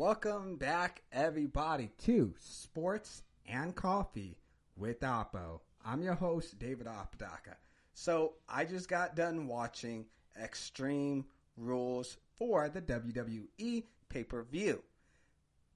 Welcome back, everybody, to Sports and Coffee with Apo. I'm your host, David Apodaca. So, I just got done watching Extreme Rules for the WWE pay per view.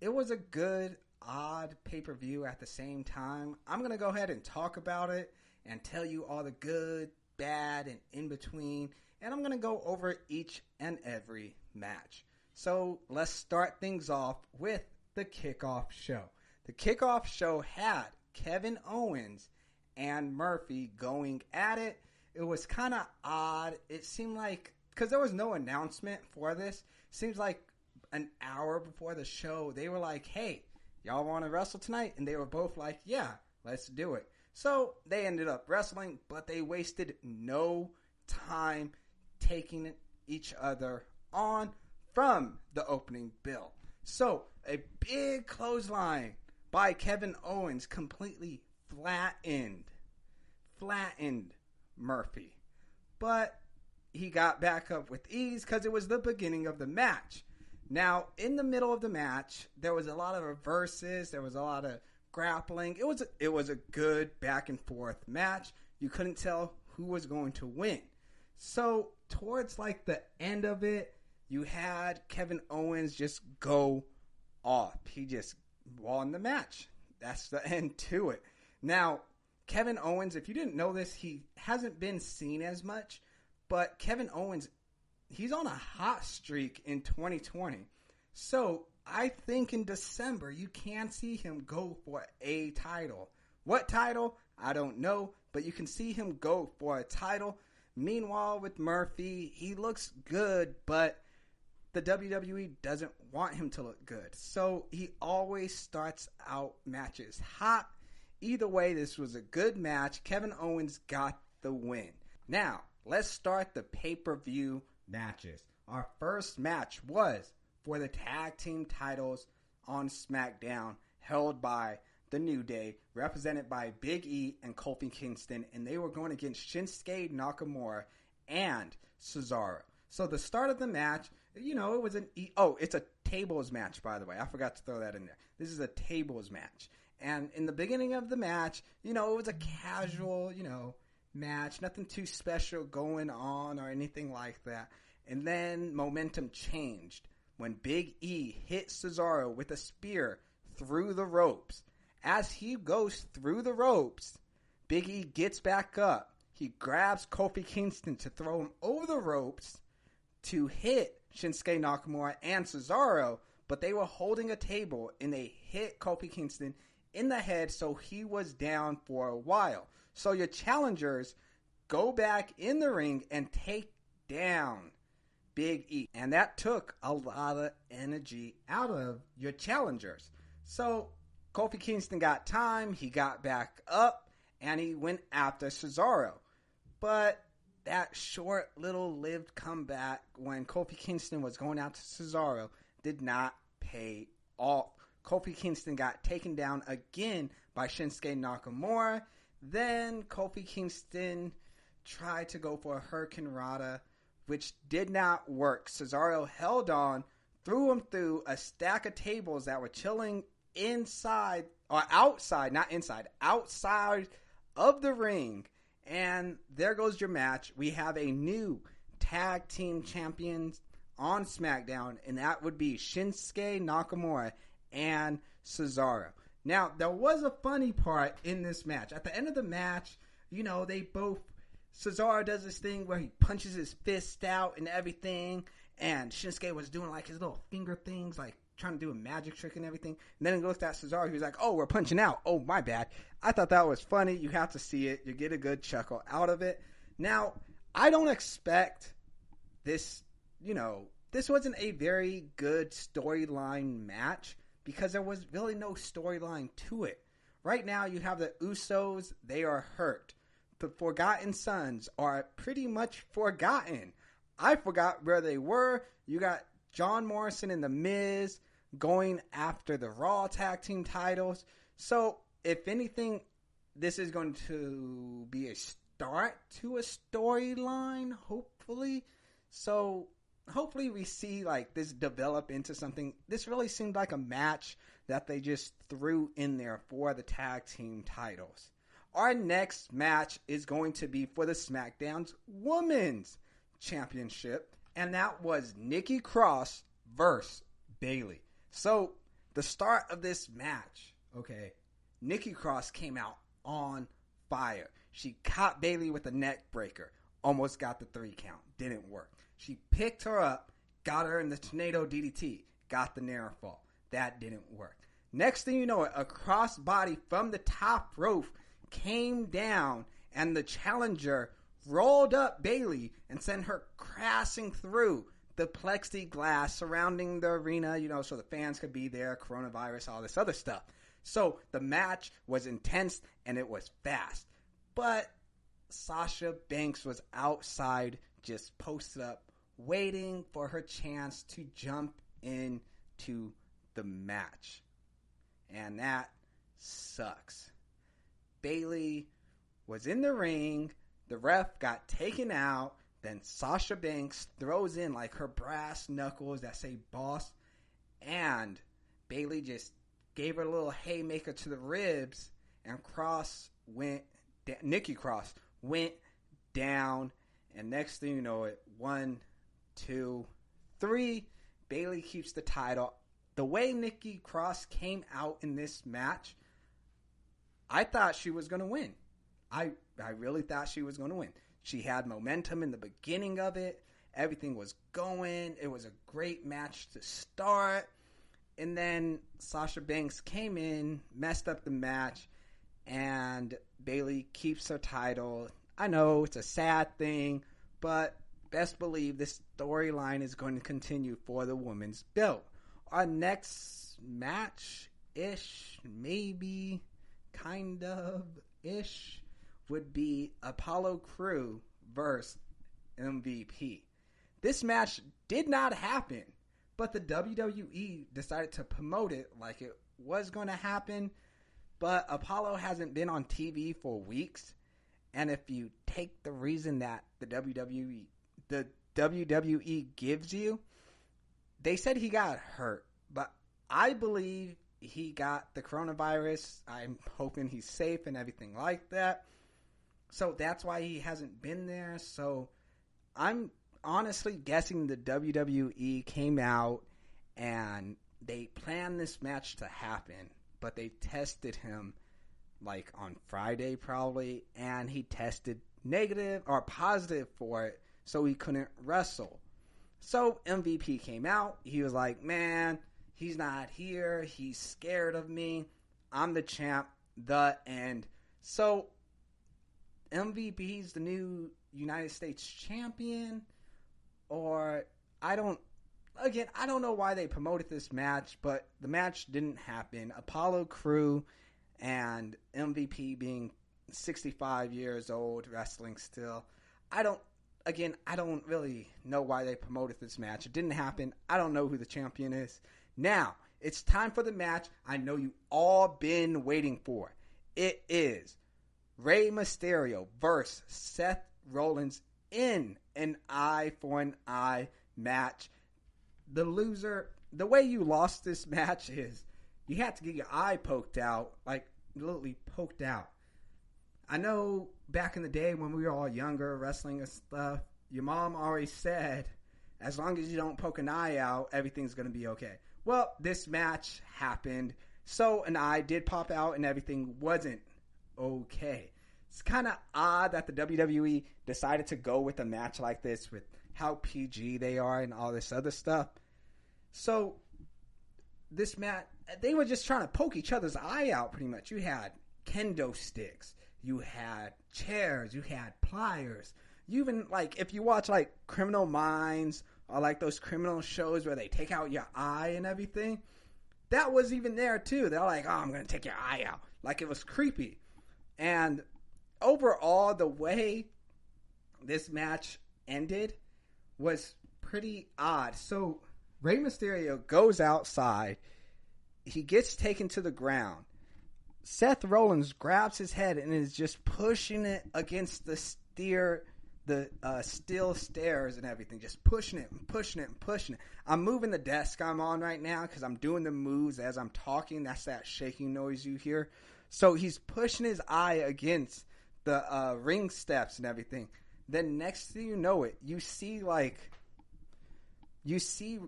It was a good, odd pay per view at the same time. I'm going to go ahead and talk about it and tell you all the good, bad, and in between. And I'm going to go over each and every match. So let's start things off with the kickoff show. The kickoff show had Kevin Owens and Murphy going at it. It was kind of odd. It seemed like because there was no announcement for this. Seems like an hour before the show, they were like, "Hey, y'all want to wrestle tonight?" And they were both like, "Yeah, let's do it." So they ended up wrestling, but they wasted no time taking each other on from the opening bill. So a big clothesline by Kevin Owens completely flattened, flattened Murphy. But he got back up with ease because it was the beginning of the match. Now, in the middle of the match, there was a lot of reverses, there was a lot of grappling. It was a, it was a good back and forth match. You couldn't tell who was going to win. So, towards like the end of it, you had Kevin Owens just go off. He just won the match. That's the end to it. Now, Kevin Owens, if you didn't know this, he hasn't been seen as much, but Kevin Owens, he's on a hot streak in 2020. So I think in December you can see him go for a title. What title? I don't know, but you can see him go for a title. Meanwhile, with Murphy, he looks good, but the WWE doesn't want him to look good. So he always starts out matches hot. Either way, this was a good match. Kevin Owens got the win. Now, let's start the pay per view matches. Our first match was for the tag team titles on SmackDown, held by the New Day, represented by Big E and Kofi Kingston, and they were going against Shinsuke Nakamura and Cesaro. So the start of the match, you know, it was an oh, it's a tables match by the way. I forgot to throw that in there. This is a tables match. And in the beginning of the match, you know, it was a casual, you know, match, nothing too special going on or anything like that. And then momentum changed when Big E hit Cesaro with a spear through the ropes. As he goes through the ropes, Big E gets back up. He grabs Kofi Kingston to throw him over the ropes to hit Shinsuke Nakamura and Cesaro, but they were holding a table and they hit Kofi Kingston in the head, so he was down for a while. So your challengers go back in the ring and take down Big E. And that took a lot of energy out of your challengers. So Kofi Kingston got time, he got back up, and he went after Cesaro. But that short little lived comeback when Kofi Kingston was going out to Cesaro did not pay off. Kofi Kingston got taken down again by Shinsuke Nakamura. Then Kofi Kingston tried to go for a Hurricanrana, which did not work. Cesaro held on, threw him through a stack of tables that were chilling inside or outside, not inside, outside of the ring. And there goes your match. We have a new tag team champions on SmackDown, and that would be Shinsuke Nakamura and Cesaro. Now, there was a funny part in this match. At the end of the match, you know, they both Cesaro does this thing where he punches his fist out and everything, and Shinsuke was doing like his little finger things, like trying to do a magic trick and everything. And then he looked at Cesaro. He was like, "Oh, we're punching out. Oh, my bad." I thought that was funny. You have to see it. You get a good chuckle out of it. Now, I don't expect this. You know, this wasn't a very good storyline match because there was really no storyline to it. Right now, you have the Usos. They are hurt. The Forgotten Sons are pretty much forgotten. I forgot where they were. You got John Morrison and The Miz going after the Raw tag team titles. So, if anything, this is going to be a start to a storyline, hopefully. So, hopefully we see like this develop into something. This really seemed like a match that they just threw in there for the tag team titles. Our next match is going to be for the SmackDown's Women's Championship, and that was Nikki Cross versus Bayley. So the start of this match, okay, Nikki Cross came out on fire. She caught Bayley with a neck breaker, almost got the three count, didn't work. She picked her up, got her in the tornado DDT, got the near fall. That didn't work. Next thing you know, a crossbody from the top rope came down, and the challenger rolled up Bayley and sent her crashing through the plexiglass surrounding the arena, you know, so the fans could be there, coronavirus, all this other stuff. So the match was intense and it was fast. But Sasha Banks was outside, just posted up, waiting for her chance to jump into the match. And that sucks. Bayley was in the ring. The ref got taken out. Then Sasha Banks throws in like her brass knuckles that say boss. And Bayley just gave her a little haymaker to the ribs. And Cross went, Nikki Cross went down. And next thing you know it, one, two, three. Bayley keeps the title. The way Nikki Cross came out in this match, I thought she was going to win. I I really thought she was going to win. She had momentum in the beginning of it. Everything was going. It was a great match to start. And then Sasha Banks came in, messed up the match, and Bayley keeps her title. I know it's a sad thing, but best believe this storyline is going to continue for the women's belt. Our next match ish, maybe, kind of ish, would be Apollo Crew versus MVP. This match did not happen, but the WWE decided to promote it like it was going to happen. But Apollo hasn't been on TV for weeks, and if you take the reason that the WWE the WWE gives you, they said he got hurt, but I believe he got the coronavirus. I'm hoping he's safe and everything like that. So that's why he hasn't been there. So I'm honestly guessing the WWE came out and they planned this match to happen, but they tested him like on Friday probably, and he tested negative or positive for it so he couldn't wrestle. So MVP came out. He was like, man, he's not here. He's scared of me. I'm the champ, the end. So MVP's the new United States champion, or I don't. Again, I don't know why they promoted this match, but the match didn't happen. Apollo Crew and MVP being 65 years old, wrestling still. I don't again, I don't really know why they promoted this match. It didn't happen. I don't know who the champion is. Now, it's time for the match I know you all been waiting for. It is Rey Mysterio versus Seth Rollins in an eye for an eye match. The loser, the way you lost this match is you had to get your eye poked out, like literally poked out. I know back in the day when we were all younger, wrestling and stuff, your mom always said, as long as you don't poke an eye out, everything's going to be okay. Well, this match happened, so an eye did pop out and everything wasn't okay. It's kind of odd that the WWE decided to go with a match like this with how PG they are and all this other stuff. So, this match, they were just trying to poke each other's eye out pretty much. You had kendo sticks, you had chairs, you had pliers. You even like if you watch like Criminal Minds or like those criminal shows where they take out your eye and everything, that was even there too. They're like, "Oh, I'm gonna take your eye out," like it was creepy. And overall, the way this match ended was pretty odd. So Rey Mysterio goes outside. He gets taken to the ground. Seth Rollins grabs his head and is just pushing it against the steer the uh, steel stairs and everything, just pushing it and pushing it and pushing it. I'm moving the desk I'm on right now because I'm doing the moves as I'm talking. That's that shaking noise you hear. So he's pushing his eye against the uh, ring steps and everything. Then next thing you know it, you see like you see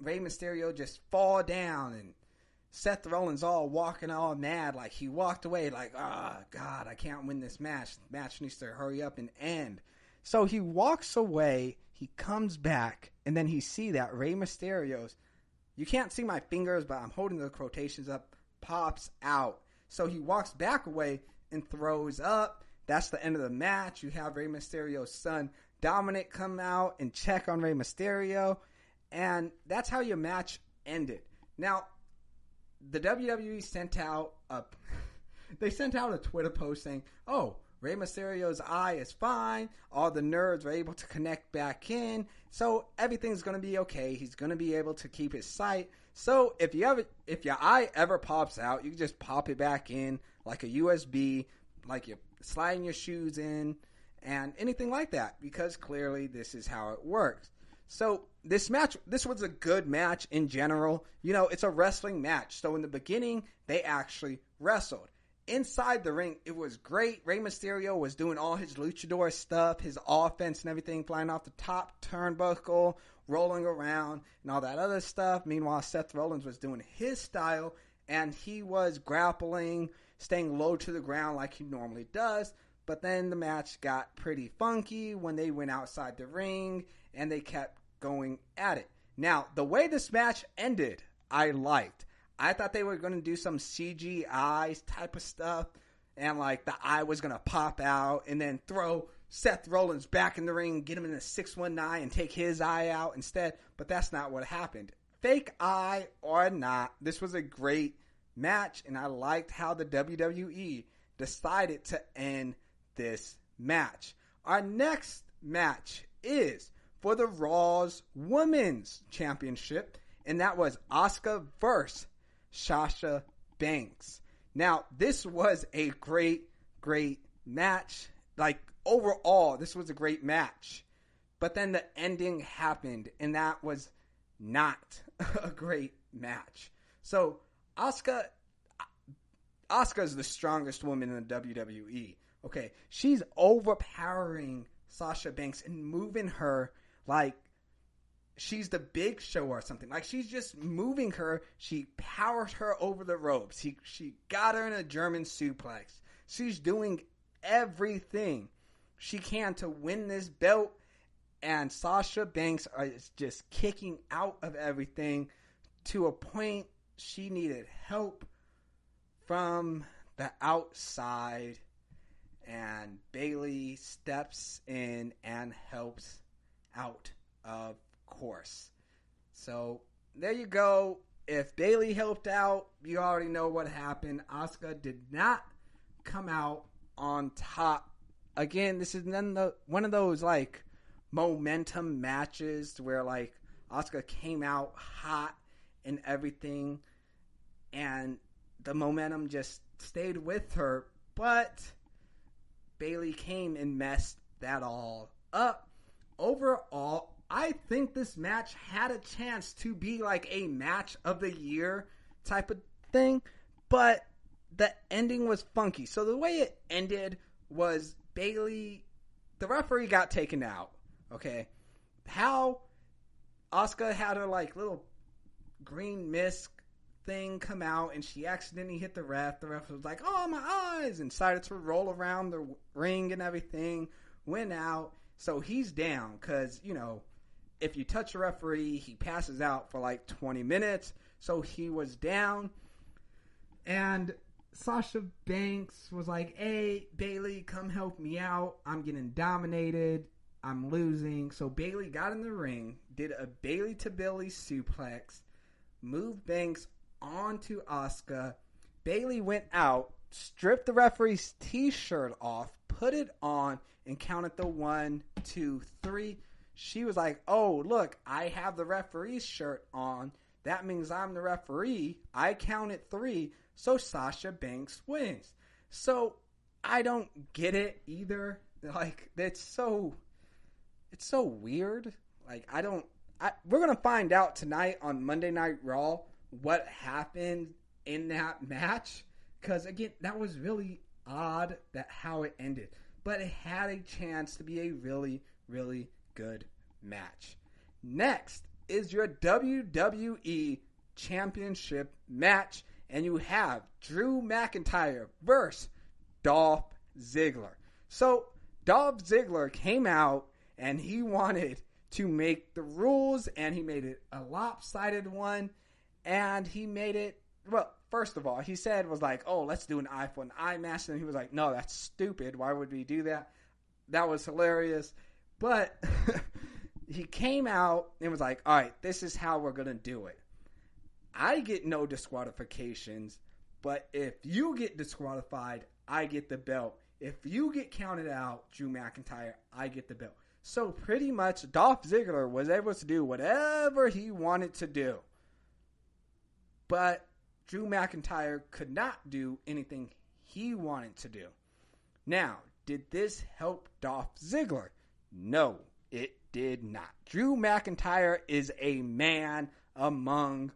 Rey Mysterio just fall down and Seth Rollins all walking all mad, like he walked away, like, ah, oh, God, I can't win this match. Match needs to hurry up and end. So he walks away, he comes back, and then he see that Rey Mysterio's, you can't see my fingers, but I'm holding the quotations up, pops out. So he walks back away and throws up. That's the end of the match. You have Rey Mysterio's son, Dominik, come out and check on Rey Mysterio. And that's how your match ended. Now, the WWE sent out a they sent out a Twitter post saying, "Oh, Rey Mysterio's eye is fine. All the nerds were able to connect back in, so everything's going to be okay. He's going to be able to keep his sight. So if you ever if your eye ever pops out, you can just pop it back in like a USB, like you're sliding your shoes in, and anything like that. Because clearly this is how it works. So this match, this was a good match in general. You know, it's a wrestling match. So in the beginning, they actually wrestled. Inside the ring, it was great. Rey Mysterio was doing all his luchador stuff, his offense and everything, flying off the top turnbuckle, rolling around, and all that other stuff. Meanwhile, Seth Rollins was doing his style, and he was grappling, staying low to the ground like he normally does. But then the match got pretty funky when they went outside the ring and they kept going at it. Now, the way this match ended, I liked. I thought they were going to do some CGI type of stuff, and like the eye was going to pop out and then throw Seth Rollins back in the ring, get him in a 619 and take his eye out instead. But that's not what happened. Fake eye or not, this was a great match, and I liked how the WWE decided to end this match. Our next match is for the Raw's Women's Championship, and that was Asuka versus Sasha Banks. Now, this was a great, great match. Like, overall, this was a great match. But then the ending happened, and that was not a great match. So, Asuka, Asuka is the strongest woman in the WWE. Okay, she's overpowering Sasha Banks and moving her like she's the big show or something. Like she's just moving her. She powers her over the ropes. He, she got her in a German suplex. She's doing everything she can to win this belt. And Sasha Banks is just kicking out of everything to a point she needed help from the outside. And Bayley steps in and helps out, of course. So there you go. If Bayley helped out, you already know what happened. Asuka did not come out on top. Again, this is none the, one of those like momentum matches where like Asuka came out hot and everything, and the momentum just stayed with her. But Bayley came and messed that all up overall, I think this match had a chance to be like a match of the year type of thing, but the ending was funky. So the way it ended was Bayley, the referee got taken out. Okay, how Asuka had her like little green mist thing come out and she accidentally hit the ref. The ref was like, "Oh my eyes!" and decided to roll around the ring and everything. Went out so he's down because, you know, if you touch a referee, he passes out for like 20 minutes. So he was down. And Sasha Banks was like, hey, Bayley, come help me out. I'm getting dominated. I'm losing. So Bayley got in the ring, did a Bayley to Belly suplex, moved Banks onto Asuka. Bayley went out, stripped the referee's t shirt off, put it on, and counted the one, two, three. She was like, "Oh, look, I have the referee's shirt on. That means I'm the referee. I counted three, so Sasha Banks wins." So I don't get it either. Like that's so it's so weird. Like I don't. I, we're gonna find out tonight on Monday Night Raw what happened in that match because again that was really odd that how it ended, but it had a chance to be a really really good match. Next is your WWE Championship match, and you have Drew McIntyre versus Dolph Ziggler. So Dolph Ziggler came out and he wanted to make the rules, and he made it a lopsided one, and he made it well. First of all, he said was like, "Oh, let's do an eye for an eye match," and he was like, "No, that's stupid. Why would we do that?" That was hilarious, but he came out and was like, "All right, this is how we're gonna do it. I get no disqualifications, but if you get disqualified, I get the belt. If you get counted out, Drew McIntyre, I get the belt." So pretty much, Dolph Ziggler was able to do whatever he wanted to do, but Drew McIntyre could not do anything he wanted to do. Now, did this help Dolph Ziggler? No, it did not. Drew McIntyre is a man among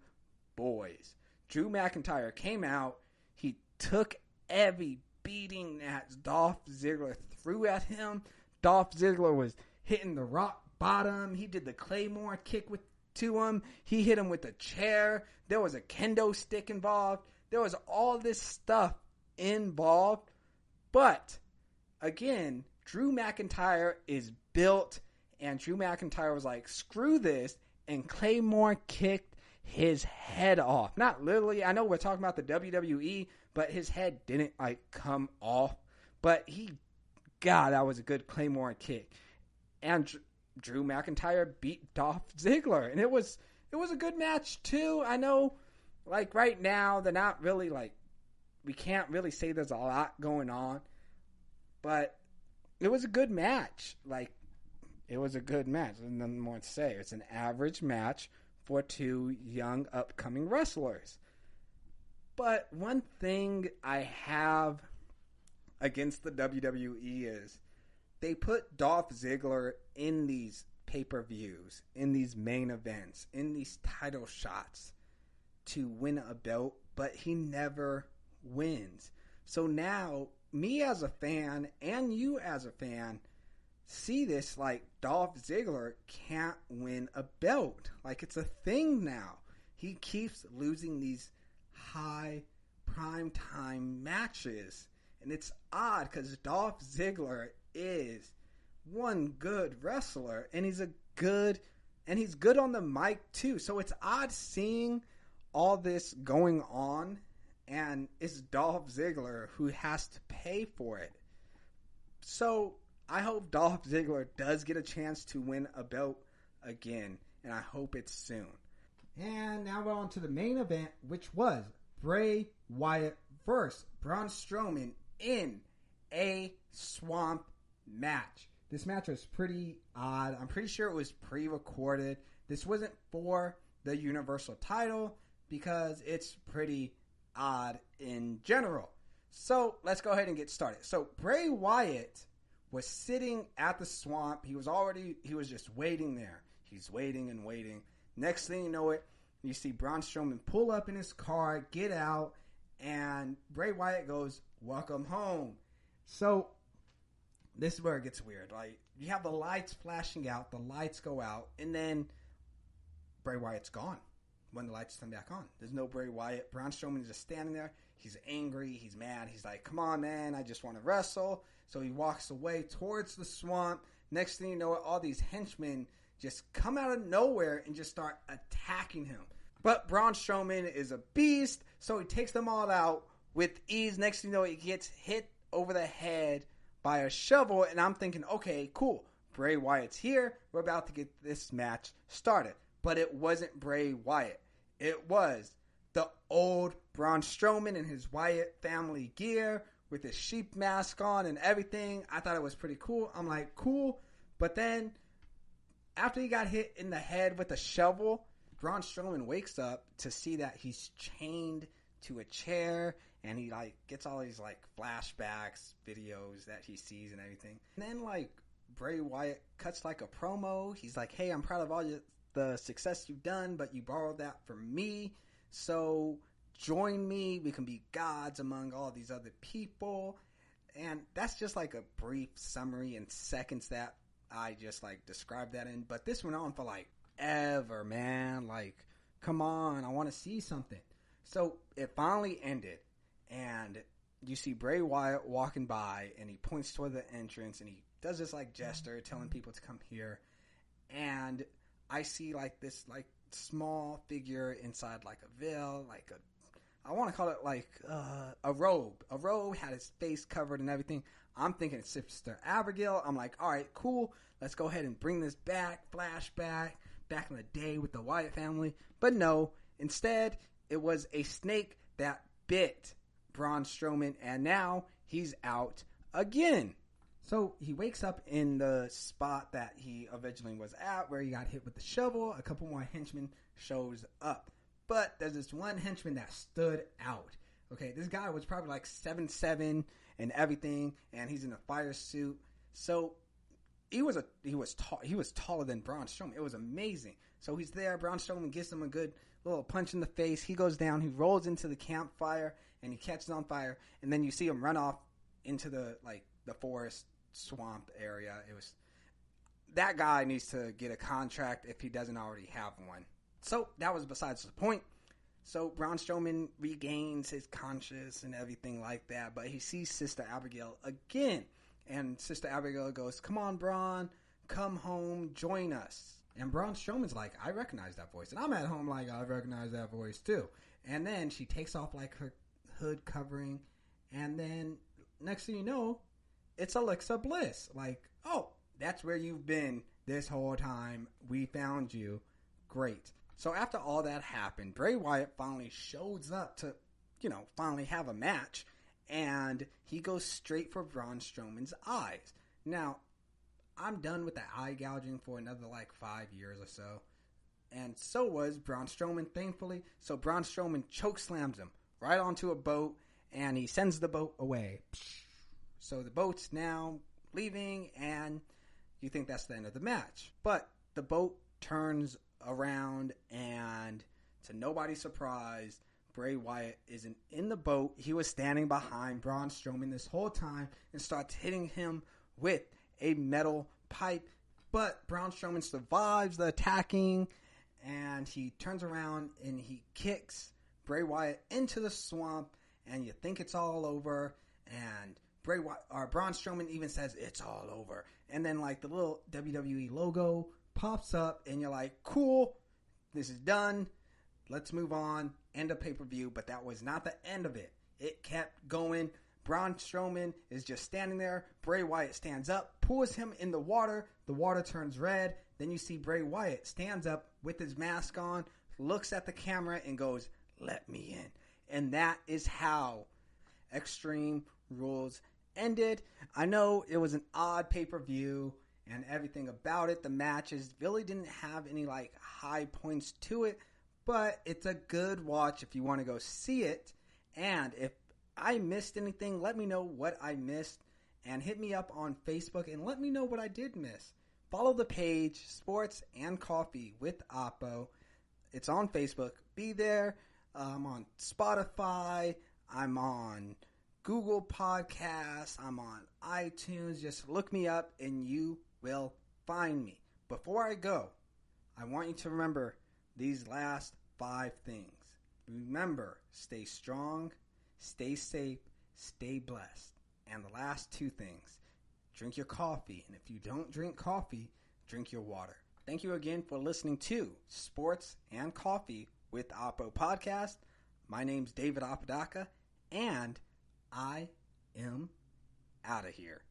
boys. Drew McIntyre came out, he took every beating that Dolph Ziggler threw at him. Dolph Ziggler was hitting the rock bottom. He did the claymore kick with to him. He hit him with a chair. There was a kendo stick involved. There was all this stuff involved. But again, Drew McIntyre is built, and Drew McIntyre was like, screw this, and Claymore kicked his head off. Not literally. I know we're talking about the WWE, but his head didn't like come off. But he, God, that was a good Claymore kick and Drew McIntyre beat Dolph Ziggler, and it was it was a good match too. I know, like right now, they're not really like we can't really say there's a lot going on, but it was a good match. Like it was a good match. There's nothing more to say. It's an average match for two young upcoming wrestlers. But one thing I have against the WWE is they put Dolph Ziggler in these pay per views, in these main events, in these title shots to win a belt, but he never wins. So now, me as a fan and you as a fan see this like Dolph Ziggler can't win a belt. Like it's a thing now. He keeps losing these high prime time matches. And it's odd because Dolph Ziggler is one good wrestler, and he's a good, and he's good on the mic too. So it's odd seeing all this going on, and it's Dolph Ziggler who has to pay for it. So I hope Dolph Ziggler does get a chance to win a belt again, and I hope it's soon. And now we're on to the main event, which was Bray Wyatt versus Braun Strowman in a swamp match. This match was pretty odd. I'm pretty sure it was pre recorded. This wasn't for the Universal title because it's pretty odd in general. So let's go ahead and get started. So Bray Wyatt was sitting at the swamp. He was already, he was just waiting there. He's waiting and waiting. Next thing you know it, you see Braun Strowman pull up in his car, get out, and Bray Wyatt goes, Welcome home. So this is where it gets weird. Like you have the lights flashing out, the lights go out, and then Bray Wyatt's gone when the lights come back on. There's no Bray Wyatt. Braun Strowman is just standing there. He's angry. He's mad. He's like, "Come on, man! I just want to wrestle." So he walks away towards the swamp. Next thing you know, all these henchmen just come out of nowhere and just start attacking him. But Braun Strowman is a beast, so he takes them all out with ease. Next thing you know, he gets hit over the head by a shovel, and I'm thinking, okay, cool. Bray Wyatt's here. We're about to get this match started. But it wasn't Bray Wyatt. It was old Braun Strowman in his Wyatt family gear with his sheep mask on and everything. I thought it was pretty cool. I'm like, cool. But then after he got hit in the head with a shovel, Braun Strowman wakes up to see that he's chained to a chair and he like gets all these like flashbacks videos that he sees and everything and then like Bray Wyatt cuts like a promo. He's like, "Hey, I'm proud of all your, the success you've done, but you borrowed that from me. So join me. We can be gods among all these other people." And that's just like a brief summary in seconds that I just like described that in. But this went on for like ever, man. Like, come on, I want to see something. So it finally ended, and you see Bray Wyatt walking by, and he points toward the entrance, and he does this like gesture, telling people to come here. And I see like this like small figure inside like a veil, like a I want to call it like uh, a robe. A robe had his face covered and everything. I'm thinking it's Sister Abigail. I'm like, all right, cool. Let's go ahead and bring this back, flashback, back in the day with the Wyatt family. But no, instead, it was a snake that bit Braun Strowman, and now he's out again. So he wakes up in the spot that he originally was at, where he got hit with the shovel. A couple more henchmen shows up. But there's this one henchman that stood out. Okay, this guy was probably like seven seven and everything, and he's in a fire suit. So he was a he was tall he was taller than Braun Strowman. It was amazing. So he's there. Braun Strowman gives him a good little punch in the face. He goes down. He rolls into the campfire and he catches on fire. And then you see him run off into the like the forest swamp area. It was that guy needs to get a contract if he doesn't already have one. So that was besides the point. So Braun Strowman regains his conscience and everything like that, but he sees Sister Abigail again. And Sister Abigail goes, Come on, Braun, come home, join us. And Braun Strowman's like, I recognize that voice. And I'm at home like, I recognize that voice too. And then she takes off like her hood covering. And then next thing you know, it's Alexa Bliss. Like, oh, that's where you've been this whole time. We found you. Great. So after all that happened, Bray Wyatt finally shows up to, you know, finally have a match, and he goes straight for Braun Strowman's eyes. Now, I'm done with the eye gouging for another like five years or so. And so was Braun Strowman, thankfully. So Braun Strowman choke slams him right onto a boat, and he sends the boat away. So the boat's now leaving, and you think that's the end of the match. But the boat turns around, and to nobody's surprise, Bray Wyatt isn't in the boat. He was standing behind Braun Strowman this whole time and starts hitting him with a metal pipe. But Braun Strowman survives the attacking, and he turns around and he kicks Bray Wyatt into the swamp, and you think it's all over. And Bray or Braun Strowman even says it's all over. And then like the little WWE logo pops up and you're like, cool, this is done. Let's move on. End of pay per view. But that was not the end of it. It kept going. Braun Strowman is just standing there. Bray Wyatt stands up, pulls him in the water. The water turns red. Then you see Bray Wyatt stands up with his mask on, looks at the camera, and goes, Let me in. And that is how Extreme Rules ended. I know it was an odd pay per view and everything about it. The matches really didn't have any like high points to it, but it's a good watch if you want to go see it. And if I missed anything, let me know what I missed and hit me up on Facebook and let me know what I did miss. Follow the page Sports and Coffee with Apo. It's on Facebook. Be there. I'm on Spotify. I'm on Google Podcasts. I'm on iTunes. Just look me up and you will find me. Before I go, I want you to remember these last five things. Remember, stay strong, stay safe, stay blessed. And the last two things drink your coffee. And if you don't drink coffee, drink your water. Thank you again for listening to Sports and Coffee with Apo Podcast. My name's David Apodaca, and I am out of here.